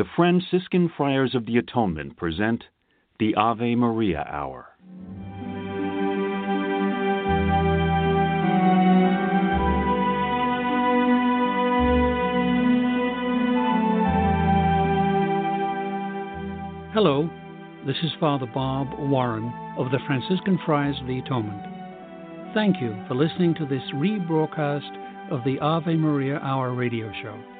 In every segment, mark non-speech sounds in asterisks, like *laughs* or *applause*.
the Franciscan Friars of the Atonement present the Ave Maria Hour. Hello, this is Father Bob Warren of the Franciscan Friars of the Atonement. Thank you for listening to this rebroadcast of the Ave Maria Hour radio show.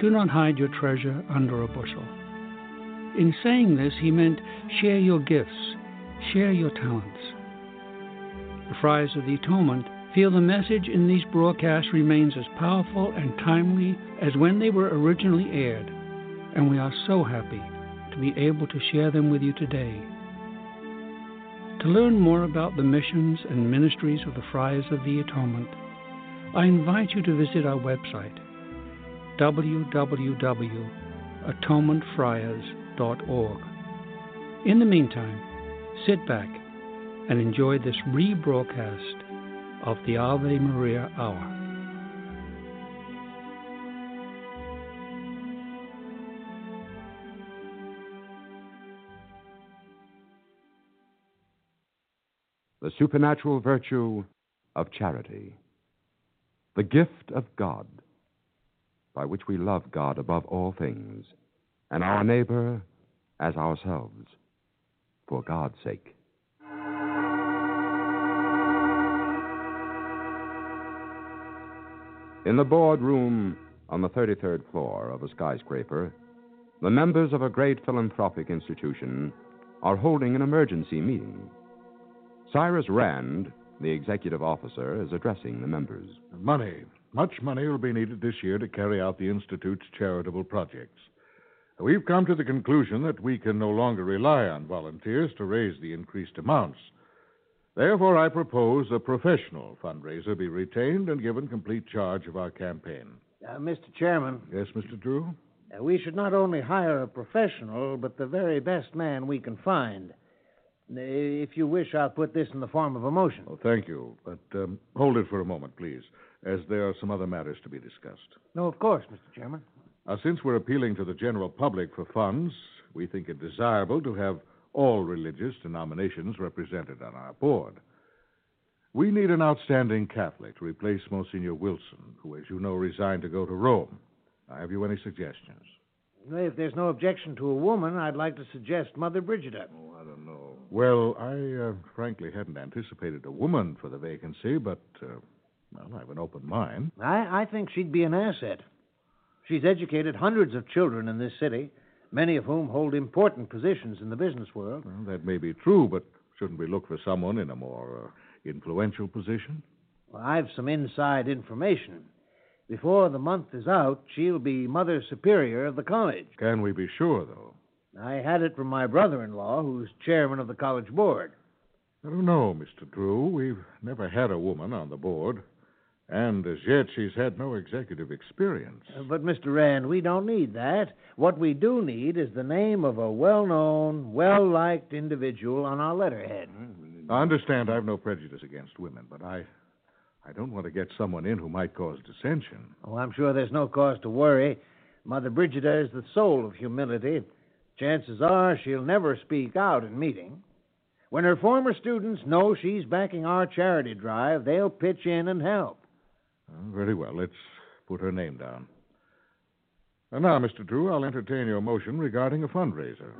do not hide your treasure under a bushel. In saying this, he meant share your gifts, share your talents. The Friars of the Atonement feel the message in these broadcasts remains as powerful and timely as when they were originally aired, and we are so happy to be able to share them with you today. To learn more about the missions and ministries of the Friars of the Atonement, I invite you to visit our website www.atonementfriars.org. In the meantime, sit back and enjoy this rebroadcast of the Ave Maria Hour. The supernatural virtue of charity, the gift of God by which we love God above all things, and our neighbor as ourselves, for God's sake. In the boardroom on the 33rd floor of a skyscraper, the members of a great philanthropic institution are holding an emergency meeting. Cyrus Rand, the executive officer, is addressing the members. Money. Much money will be needed this year to carry out the Institute's charitable projects. We've come to the conclusion that we can no longer rely on volunteers to raise the increased amounts. Therefore, I propose a professional fundraiser be retained and given complete charge of our campaign. Uh, Mr. Chairman. Yes, Mr. Drew? Uh, we should not only hire a professional, but the very best man we can find. If you wish, I'll put this in the form of a motion. Oh, thank you. But um, hold it for a moment, please as there are some other matters to be discussed. No, of course, Mr. Chairman. Uh, since we're appealing to the general public for funds, we think it desirable to have all religious denominations represented on our board. We need an outstanding Catholic to replace Monsignor Wilson, who, as you know, resigned to go to Rome. have you any suggestions? If there's no objection to a woman, I'd like to suggest Mother Brigida. Oh, I don't know. Well, I uh, frankly hadn't anticipated a woman for the vacancy, but uh, well, I have an open mind. I, I think she'd be an asset. She's educated hundreds of children in this city, many of whom hold important positions in the business world. Well, that may be true, but shouldn't we look for someone in a more uh, influential position? Well, I've some inside information. Before the month is out, she'll be Mother Superior of the college. Can we be sure, though? I had it from my brother in law, who's chairman of the college board. I don't know, Mr. Drew. We've never had a woman on the board. And as yet, she's had no executive experience. Uh, but, Mr. Rand, we don't need that. What we do need is the name of a well known, well liked individual on our letterhead. I understand I've no prejudice against women, but I. I don't want to get someone in who might cause dissension. Oh, I'm sure there's no cause to worry. Mother Brigida is the soul of humility. Chances are she'll never speak out in meeting. When her former students know she's backing our charity drive, they'll pitch in and help. Very well. Let's put her name down. And now, Mr. Drew, I'll entertain your motion regarding a fundraiser.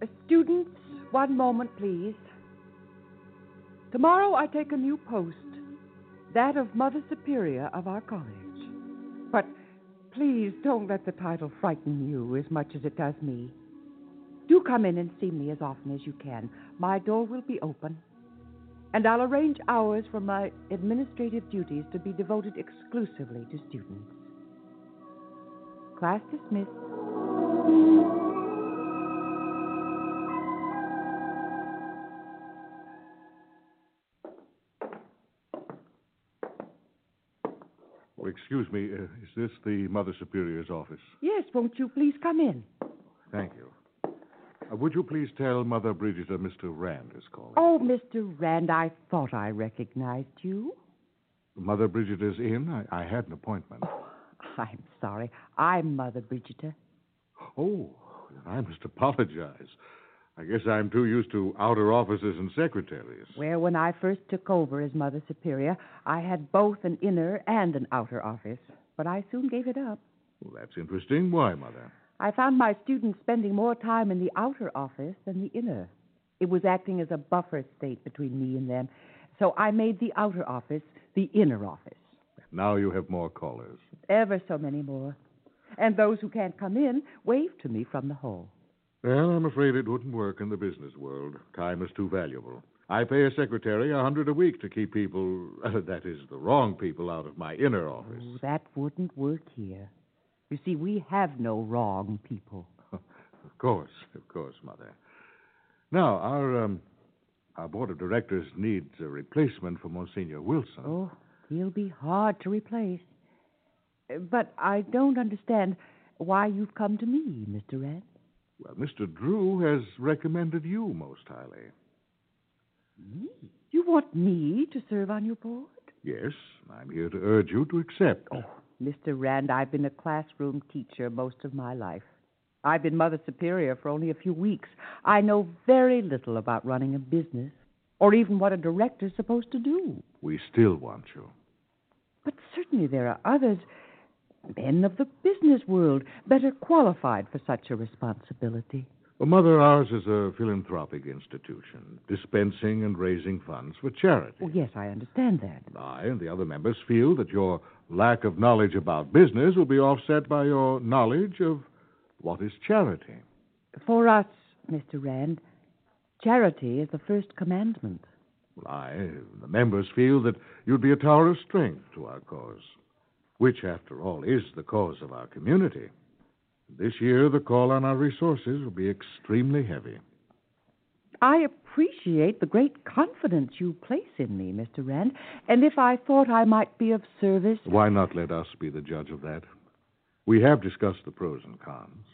Uh, students, one moment, please. Tomorrow I take a new post, that of Mother Superior of our college. Please don't let the title frighten you as much as it does me. Do come in and see me as often as you can. my door will be open. And I'll arrange hours for my administrative duties to be devoted exclusively to students. Class dismissed. Excuse me, uh, is this the Mother Superior's office? Yes, won't you please come in? Thank you. Uh, would you please tell Mother Brigida Mr. Rand is calling? Oh, Mr. Rand, I thought I recognized you. Mother Brigida's in? I, I had an appointment. Oh, I'm sorry. I'm Mother Brigida. Oh, I must apologize. I guess I'm too used to outer offices and secretaries. Well, when I first took over as Mother Superior, I had both an inner and an outer office, but I soon gave it up. Well, that's interesting. Why, Mother? I found my students spending more time in the outer office than the inner. It was acting as a buffer state between me and them. So I made the outer office the inner office. Now you have more callers. Ever so many more. And those who can't come in wave to me from the hall. Well, I'm afraid it wouldn't work in the business world. Time is too valuable. I pay a secretary a hundred a week to keep people, *laughs* that is, the wrong people, out of my inner office. Oh, that wouldn't work here. You see, we have no wrong people. *laughs* of course, of course, Mother. Now, our um, our board of directors needs a replacement for Monsignor Wilson. Oh, he'll be hard to replace. Uh, But I don't understand why you've come to me, Mr. Rand. Well, Mr. Drew has recommended you most highly. Me? You want me to serve on your board? Yes, I'm here to urge you to accept. Oh, Mr. Rand, I've been a classroom teacher most of my life. I've been Mother Superior for only a few weeks. I know very little about running a business, or even what a director's supposed to do. We still want you. But certainly there are others, men of the business world, better qualified for such a responsibility. Well, Mother, ours is a philanthropic institution, dispensing and raising funds for charity. Oh, yes, I understand that. I and the other members feel that your lack of knowledge about business will be offset by your knowledge of what is charity. For us, Mr. Rand, charity is the first commandment. Well, I, the members feel that you'd be a tower of strength to our cause, which, after all, is the cause of our community. This year, the call on our resources will be extremely heavy. I appreciate the great confidence you place in me, Mr. Rand, and if I thought I might be of service. Why not let us be the judge of that? We have discussed the pros and cons.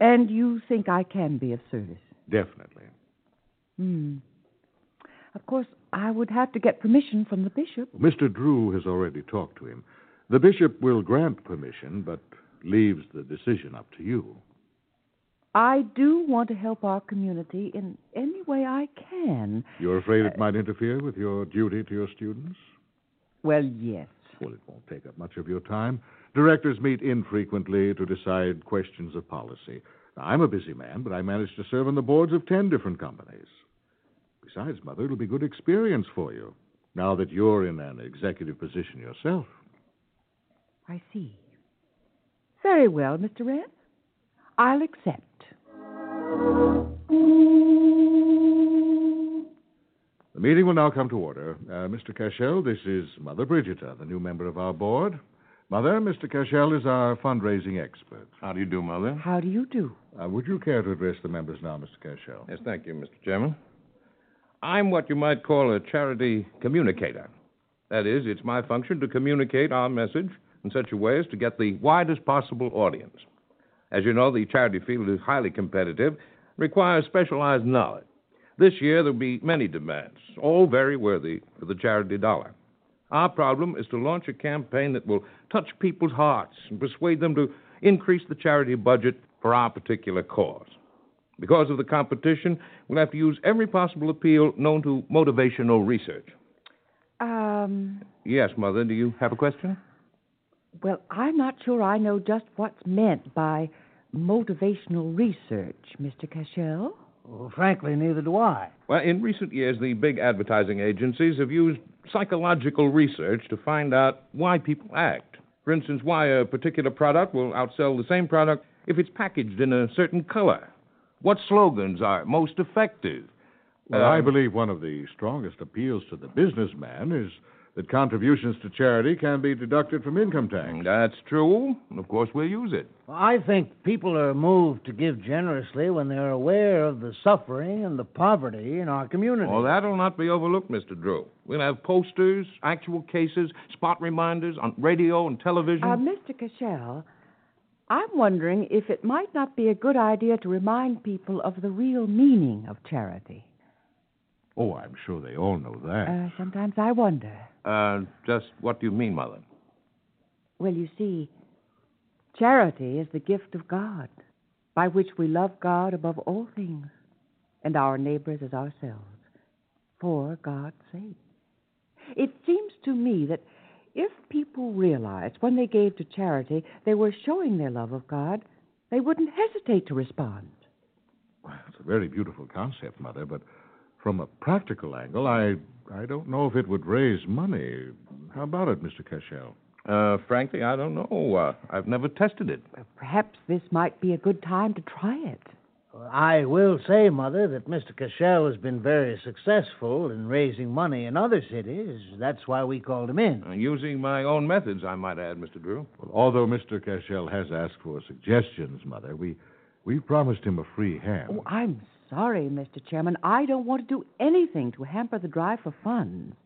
And you think I can be of service? Definitely. Hmm. Of course, I would have to get permission from the bishop. Mr. Drew has already talked to him. The bishop will grant permission, but leaves the decision up to you. I do want to help our community in any way I can. You're afraid it uh, might interfere with your duty to your students? Well, yes. Well, it won't take up much of your time. Directors meet infrequently to decide questions of policy. Now, I'm a busy man, but I manage to serve on the boards of ten different companies. Besides, Mother, it'll be good experience for you, now that you're in an executive position yourself. I see. Very well, Mr. Rand. I'll accept. The meeting will now come to order. Uh, Mr. Cashel, this is Mother Brigida, the new member of our board. Mother, Mr. Cashel is our fundraising expert. How do you do, Mother? How do you do? Uh, would you care to address the members now, Mr. Cashel? Yes, thank you, Mr. Chairman. I'm what you might call a charity communicator. That is, it's my function to communicate our message in such a way as to get the widest possible audience. As you know, the charity field is highly competitive, requires specialized knowledge. This year, there'll be many demands, all very worthy for the charity dollar. Our problem is to launch a campaign that will touch people's hearts and persuade them to increase the charity budget for our particular cause. Because of the competition, we'll have to use every possible appeal known to motivational research. Um, Yes, Mother, do you have a question? Well, I'm not sure I know just what's meant by motivational research, Mr. Cashel. Well, frankly, neither do I. Well, in recent years, the big advertising agencies have used psychological research to find out why people act. For instance, why a particular product will outsell the same product if it's packaged in a certain color. What slogans are most effective? Well, I Um, believe one of the strongest appeals to the businessman is that contributions to charity can be deducted from income tax. That's true. And of course, we'll use it. I think people are moved to give generously when they're aware of the suffering and the poverty in our community. Well, that'll not be overlooked, Mr. Drew. We'll have posters, actual cases, spot reminders on radio and television. Uh, Mr. Cashel, I'm wondering if it might not be a good idea to remind people of the real meaning of charity. Oh, I'm sure they all know that. Uh, sometimes I wonder. Uh, just what do you mean, Mother? Well, you see, charity is the gift of God, by which we love God above all things, and our neighbors as ourselves, for God's sake. It seems to me that if people realized when they gave to charity they were showing their love of God, they wouldn't hesitate to respond. Well, it's a very beautiful concept, Mother, but from a practical angle, I I don't know if it would raise money. How about it, Mr. Cashel? Uh, frankly, I don't know. Uh, I've never tested it. Perhaps this might be a good time to try it. I will say, Mother, that Mr. Cashel has been very successful in raising money in other cities. That's why we called him in. Uh, using my own methods, I might add, Mr. Drew. Well, although Mr. Cashel has asked for suggestions, Mother, we we promised him a free hand. Oh, I'm sorry, Mr. Chairman. I don't want to do anything to hamper the drive for funds.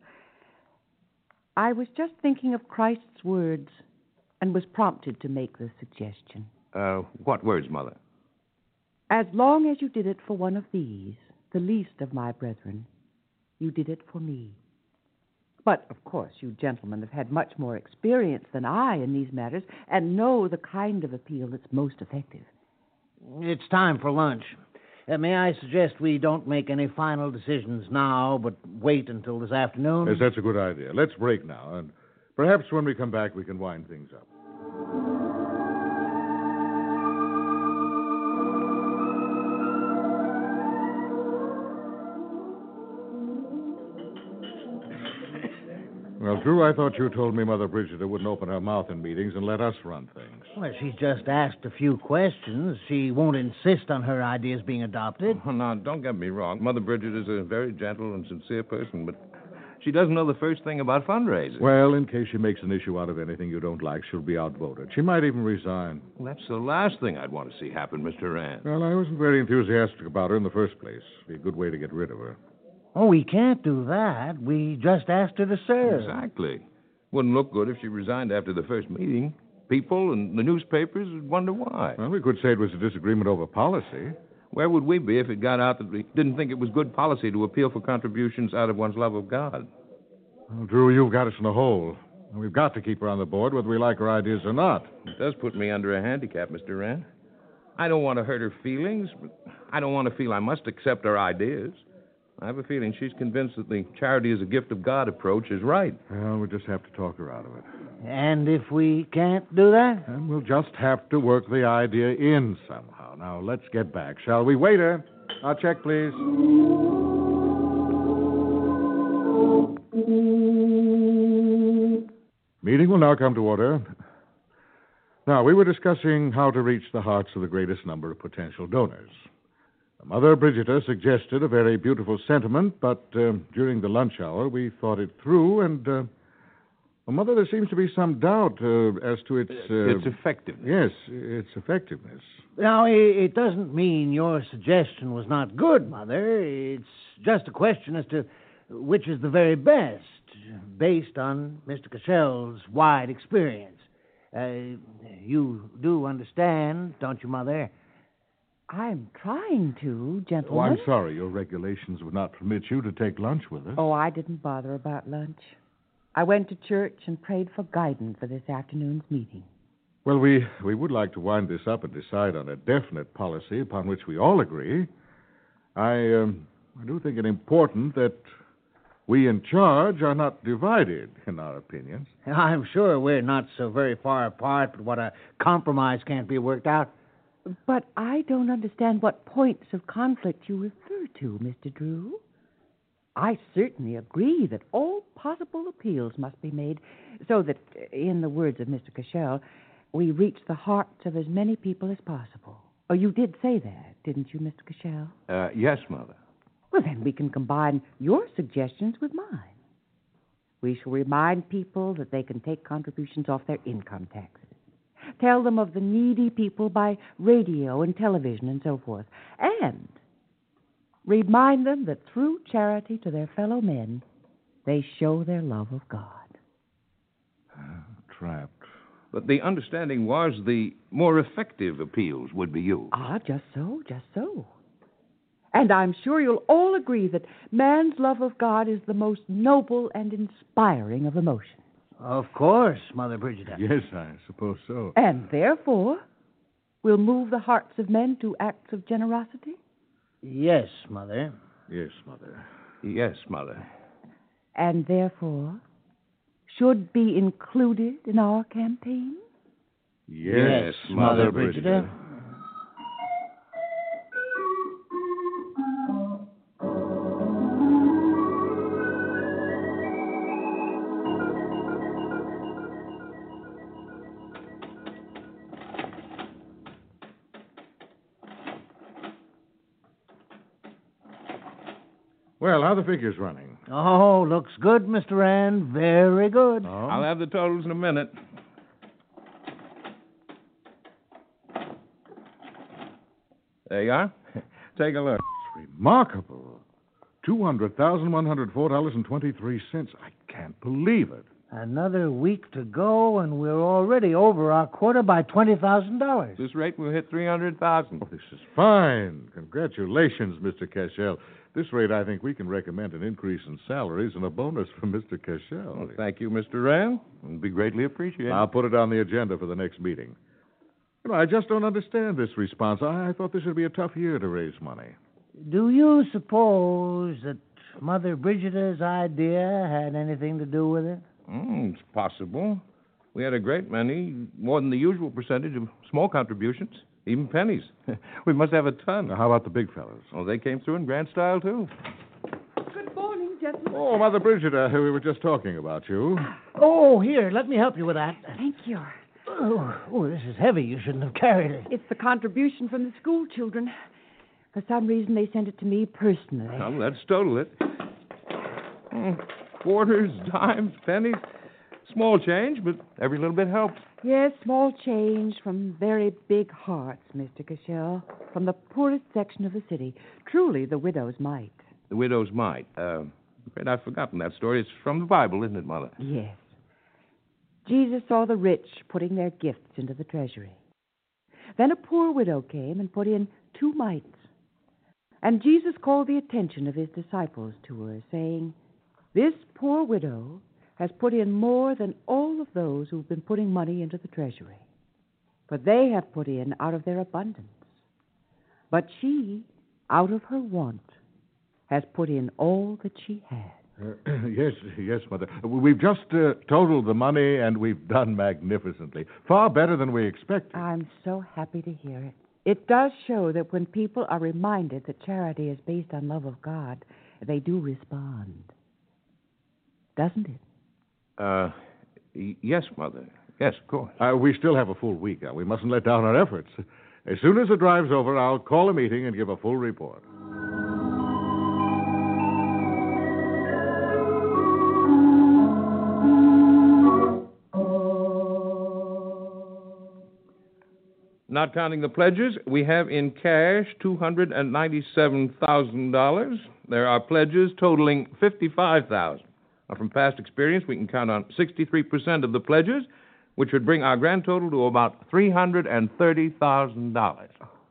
I was just thinking of Christ's words and was prompted to make the suggestion. Uh, what words, Mother? As long as you did it for one of these, the least of my brethren, you did it for me. But, of course, you gentlemen have had much more experience than I in these matters and know the kind of appeal that's most effective. It's time for lunch. Uh, may I suggest we don't make any final decisions now, but wait until this afternoon? Yes, that's a good idea. Let's break now, and perhaps when we come back, we can wind things up. Well, Drew, I thought you told me Mother Brigida wouldn't open her mouth in meetings and let us run things. Well, she's just asked a few questions. She won't insist on her ideas being adopted. Oh, now, don't get me wrong. Mother Bridget is a very gentle and sincere person, but she doesn't know the first thing about fundraising. Well, in case she makes an issue out of anything you don't like, she'll be outvoted. She might even resign. Well, that's the last thing I'd want to see happen, Mr. Rand. Well, I wasn't very enthusiastic about her in the first place. It'd Be a good way to get rid of her. Oh, we can't do that. We just asked her to serve. Exactly. Wouldn't look good if she resigned after the first meeting. People and the newspapers would wonder why. Well, we could say it was a disagreement over policy. Where would we be if it got out that we didn't think it was good policy to appeal for contributions out of one's love of God? Well, Drew, you've got us in a hole. We've got to keep her on the board, whether we like her ideas or not. It does put me under a handicap, Mr. Rand. I don't want to hurt her feelings, but I don't want to feel I must accept her ideas. I have a feeling she's convinced that the charity is a gift of God approach is right. Well, we'll just have to talk her out of it. And if we can't do that? And we'll just have to work the idea in somehow. Now, let's get back, shall we? Waiter, our check, please. Meeting will now come to order. Now, we were discussing how to reach the hearts of the greatest number of potential donors. Mother Brigida suggested a very beautiful sentiment, but uh, during the lunch hour we thought it through, and, uh, well, Mother, there seems to be some doubt uh, as to its. Uh, it's effective. Yes, its effectiveness. Now, it doesn't mean your suggestion was not good, Mother. It's just a question as to which is the very best, based on Mr. Cashel's wide experience. Uh, you do understand, don't you, Mother? I'm trying to, Oh, gentlemen. I'm sorry. Your regulations would not permit you to take lunch with us. Oh, I didn't bother about lunch. I went to church and prayed for guidance for this afternoon's meeting. Well, we, we would like to wind this up and decide on a definite policy upon which we all agree. I, um, I do think it important that we in charge are not divided in our opinions. *laughs* I'm sure we're not so very far apart, but what a compromise can't be worked out. But I don't understand what points of conflict you refer to, Mr. Drew. I certainly agree that all possible appeals must be made so that, in the words of Mr. Cashel, we reach the hearts of as many people as possible. Oh, you did say that, didn't you, Mr. Cashel? Uh, yes, Mother. Well, then we can combine your suggestions with mine. We shall remind people that they can take contributions off their income taxes. Tell them of the needy people by radio and television and so forth. And remind them that through charity to their fellow men, they show their love of God. Trapped. But the understanding was the more effective appeals would be used. Ah, just so, just so. And I'm sure you'll all agree that man's love of God is the most noble and inspiring of emotions. Of course, Mother Brigida. Yes, I suppose so. And therefore, will move the hearts of men to acts of generosity? Yes, Mother. Yes, Mother. Yes, Mother. And therefore, should be included in our campaign? Yes, Mother Brigida. Well, how the figures running? Oh, looks good, Mr. Rand. Very good. Oh, I'll have the totals in a minute. There you are. *laughs* Take a look. remarkable. Two hundred thousand one hundred four dollars and twenty-three cents. I can't believe it. Another week to go, and we're already over our quota by $20,000. This rate will hit 300000 This is fine. Congratulations, Mr. Cashel. This rate, I think we can recommend an increase in salaries and a bonus for Mr. Cashel. Well, thank you, Mr. Rand. It'll be greatly appreciated. I'll put it on the agenda for the next meeting. You know, I just don't understand this response. I, I thought this would be a tough year to raise money. Do you suppose that Mother Brigida's idea had anything to do with it? Mm, it's possible. We had a great many, more than the usual percentage of small contributions, even pennies. *laughs* we must have a ton. Now, how about the big fellows? Well, they came through in grand style, too. Good morning, gentlemen. Oh, Mother Brigida, we were just talking about you. Oh, here, let me help you with that. Thank you. Oh, oh, this is heavy. You shouldn't have carried it. It's the contribution from the school children. For some reason, they sent it to me personally. Well, let's total it. Mm, quarters, dimes, pennies. Small change, but every little bit helps. Yes, small change from very big hearts, Mr. Cashel, from the poorest section of the city. Truly, the widow's mite. The widow's mite. Uh, I'm afraid I've forgotten that story. It's from the Bible, isn't it, Mother? Yes. Jesus saw the rich putting their gifts into the treasury. Then a poor widow came and put in two mites. And Jesus called the attention of his disciples to her, saying, This poor widow has put in more than all of those who've been putting money into the treasury. For they have put in out of their abundance. But she, out of her want, has put in all that she had. Uh, *clears throat* yes, yes, Mother. We've just uh, totaled the money, and we've done magnificently. Far better than we expected. I'm so happy to hear it. It does show that when people are reminded that charity is based on love of God, they do respond. Doesn't it? Uh, y- yes, Mother. Yes, of course. Uh, we still have a full week. Uh, we mustn't let down our efforts. As soon as the drive's over, I'll call a meeting and give a full report. Not counting the pledges, we have in cash $297,000. There are pledges totaling 55000 Now, Uh, from past experience, we can count on 63% of the pledges, which would bring our grand total to about $330,000.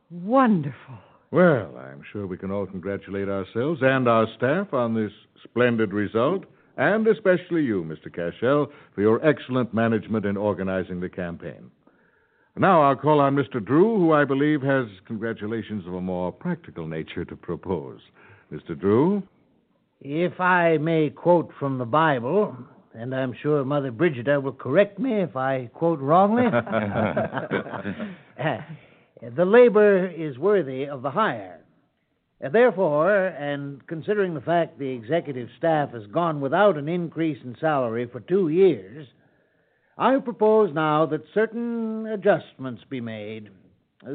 Wonderful. Well, I'm sure we can all congratulate ourselves and our staff on this splendid result, and especially you, Mr. Cashel, for your excellent management in organizing the campaign. Now I'll call on Mr. Drew, who I believe has congratulations of a more practical nature to propose. Mr. Drew? If I may quote from the Bible, and I'm sure Mother Brigida will correct me if I quote wrongly. *laughs* *laughs* The labor is worthy of the hire. Therefore, and considering the fact the executive staff has gone without an increase in salary for two years, I propose now that certain adjustments be made,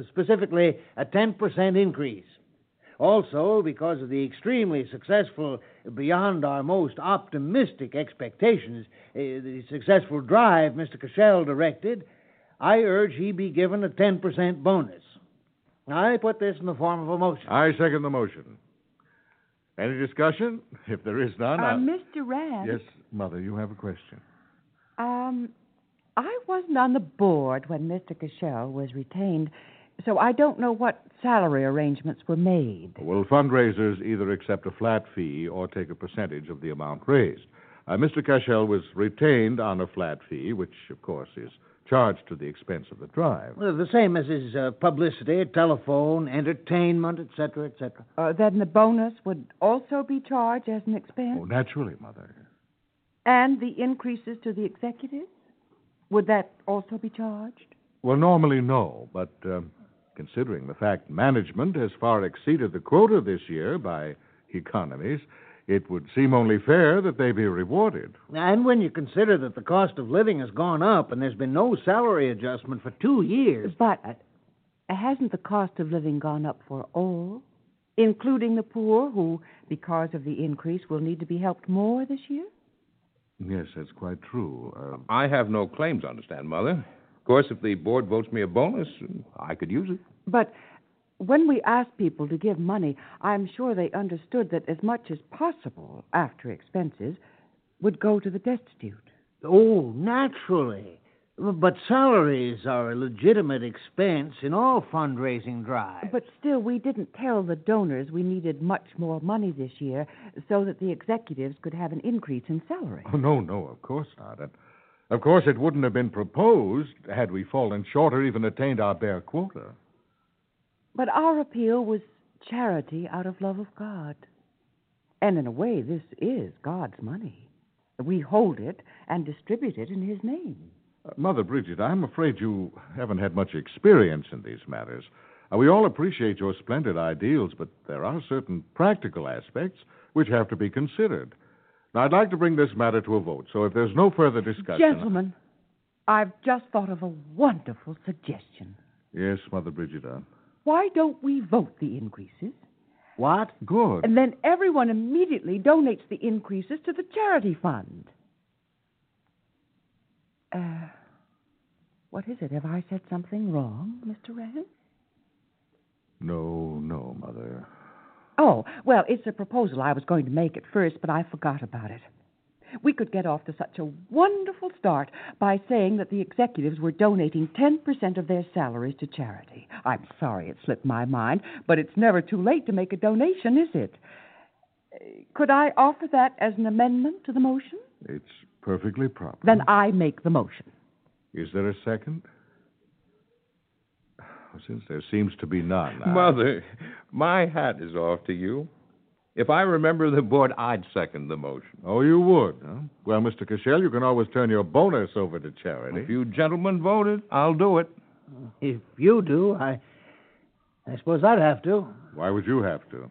specifically a 10% increase, Also, because of the extremely successful, beyond our most optimistic expectations, uh, the successful drive Mr. Cashel directed, I urge he be given a 10% bonus. I put this in the form of a motion. I second the motion. Any discussion? If there is none, Uh, I'll- Mr. Rand. Yes, Mother, you have a question. Um, I wasn't on the board when Mr. Cashel was retained, so I don't know what salary arrangements were made. Well, fundraisers either accept a flat fee or take a percentage of the amount raised. Uh, Mr. Cashel was retained on a flat fee, which, of course, is charged to the expense of the drive. Well, the same as his uh, publicity, telephone, entertainment, etc., etc. Uh, then the bonus would also be charged as an expense? Oh, naturally, Mother. And the increases to the executives? Would that also be charged? Well, normally, no, but um, considering the fact management has far exceeded the quota this year by economies, it would seem only fair that they be rewarded. And when you consider that the cost of living has gone up and there's been no salary adjustment for two years. But uh, hasn't the cost of living gone up for all, including the poor, who, because of the increase, will need to be helped more this year? Yes, that's quite true. Uh, I have no claims, understand, Mother. Of course, if the board votes me a bonus, I could use it. But when we asked people to give money, I'm sure they understood that as much as possible, after expenses, would go to the destitute. Oh, naturally. But salaries are a legitimate expense in all fundraising drives. But still, we didn't tell the donors we needed much more money this year so that the executives could have an increase in salary. oh, no, no, of course not. And of course, it wouldn't have been proposed had we fallen short or even attained our bare quota. But our appeal was charity out of love of God. And in a way, this is God's money. We hold it and distribute it in His name. Uh, Mother Bridget, I'm afraid you haven't had much experience in these matters. Uh, we all appreciate your splendid ideals, but there are certain practical aspects which have to be considered. Now, I'd like to bring this matter to a vote, so if there's no further discussion. Gentlemen, I've just thought of a wonderful suggestion. Yes, Mother Brigida. Why don't we vote the increases? What? Good. And then everyone immediately donates the increases to the charity fund. Uh, what is it? Have I said something wrong, Mr. Rand? No, no, Mother. Oh, well, it's a proposal I was going to make at first, but I forgot about it. We could get off to such a wonderful start by saying that the executives were donating 10% of their salaries to charity. I'm sorry it slipped my mind, but it's never too late to make a donation, is it? Uh, Could I offer that as an amendment to the motion? It's perfectly proper. Then I make the motion. Is there a second? Since there seems to be none. I- Mother, my hat is off to you. If I remember the board, I'd second the motion. Oh, you would, huh? Well, Mr. Cashel, you can always turn your bonus over to charity. If you gentlemen voted, I'll do it. If you do, I. I suppose I'd have to. Why would you have to?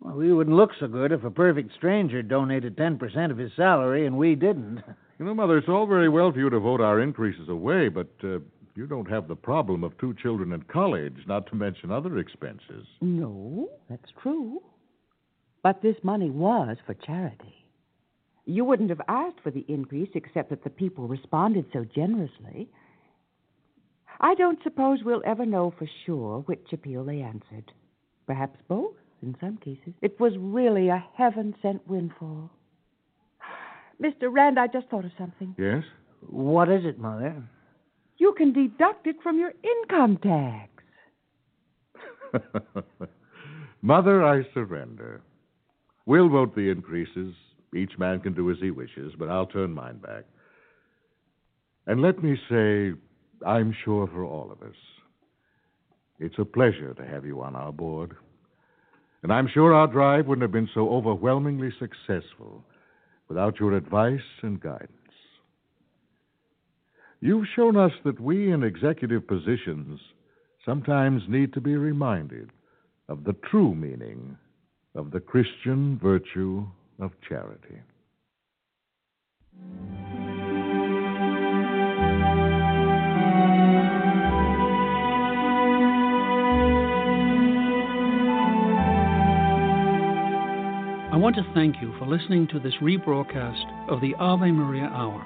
Well, we wouldn't look so good if a perfect stranger donated 10% of his salary and we didn't. You know, Mother, it's all very well for you to vote our increases away, but uh, you don't have the problem of two children in college, not to mention other expenses. No, that's true. But this money was for charity. You wouldn't have asked for the increase except that the people responded so generously. I don't suppose we'll ever know for sure which appeal they answered. Perhaps both, in some cases. It was really a heaven sent windfall. *sighs* Mr. Rand, I just thought of something. Yes? What is it, Mother? You can deduct it from your income tax. *laughs* Mother, I surrender. We'll vote the increases. Each man can do as he wishes, but I'll turn mine back. And let me say, I'm sure for all of us, it's a pleasure to have you on our board. And I'm sure our drive wouldn't have been so overwhelmingly successful without your advice and guidance. You've shown us that we in executive positions sometimes need to be reminded of the true meaning of the Christian virtue of charity. I want to thank you for listening to this rebroadcast of the Ave Maria Hour,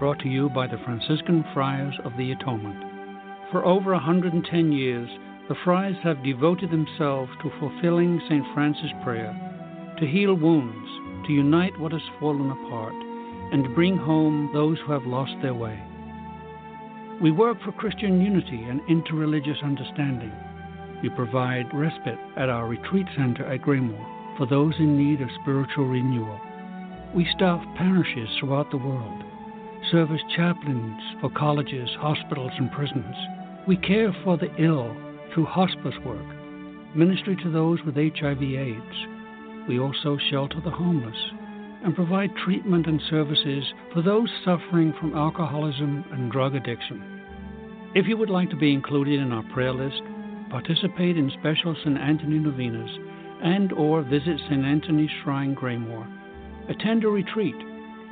brought to you by the Franciscan Friars of the Atonement. For over 110 years, the friars have devoted themselves to fulfilling St. Francis' prayer, to heal wounds, to unite what has fallen apart, and bring home those who have lost their way. We work for Christian unity and interreligious understanding. We provide respite at our retreat center at Graymoor for those in need of spiritual renewal. We staff parishes throughout the world, serve as chaplains for colleges, hospitals, and prisons. We care for the ill through hospice work, ministry to those with HIV/AIDS. We also shelter the homeless and provide treatment and services for those suffering from alcoholism and drug addiction. If you would like to be included in our prayer list, participate in special St. Anthony novenas, and or visit St. Anthony's Shrine Graymoor, attend a retreat,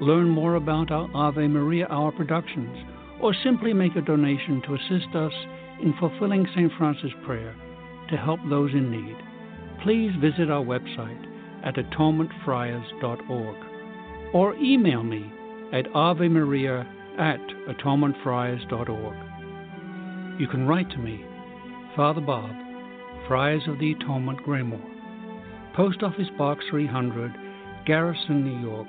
learn more about our Ave Maria Hour productions, or simply make a donation to assist us in fulfilling St. Francis' prayer to help those in need, please visit our website at atonementfriars.org or email me at avemaria at atonementfriars.org. You can write to me, Father Bob, Friars of the Atonement, Graymoor, Post Office Box 300, Garrison, New York,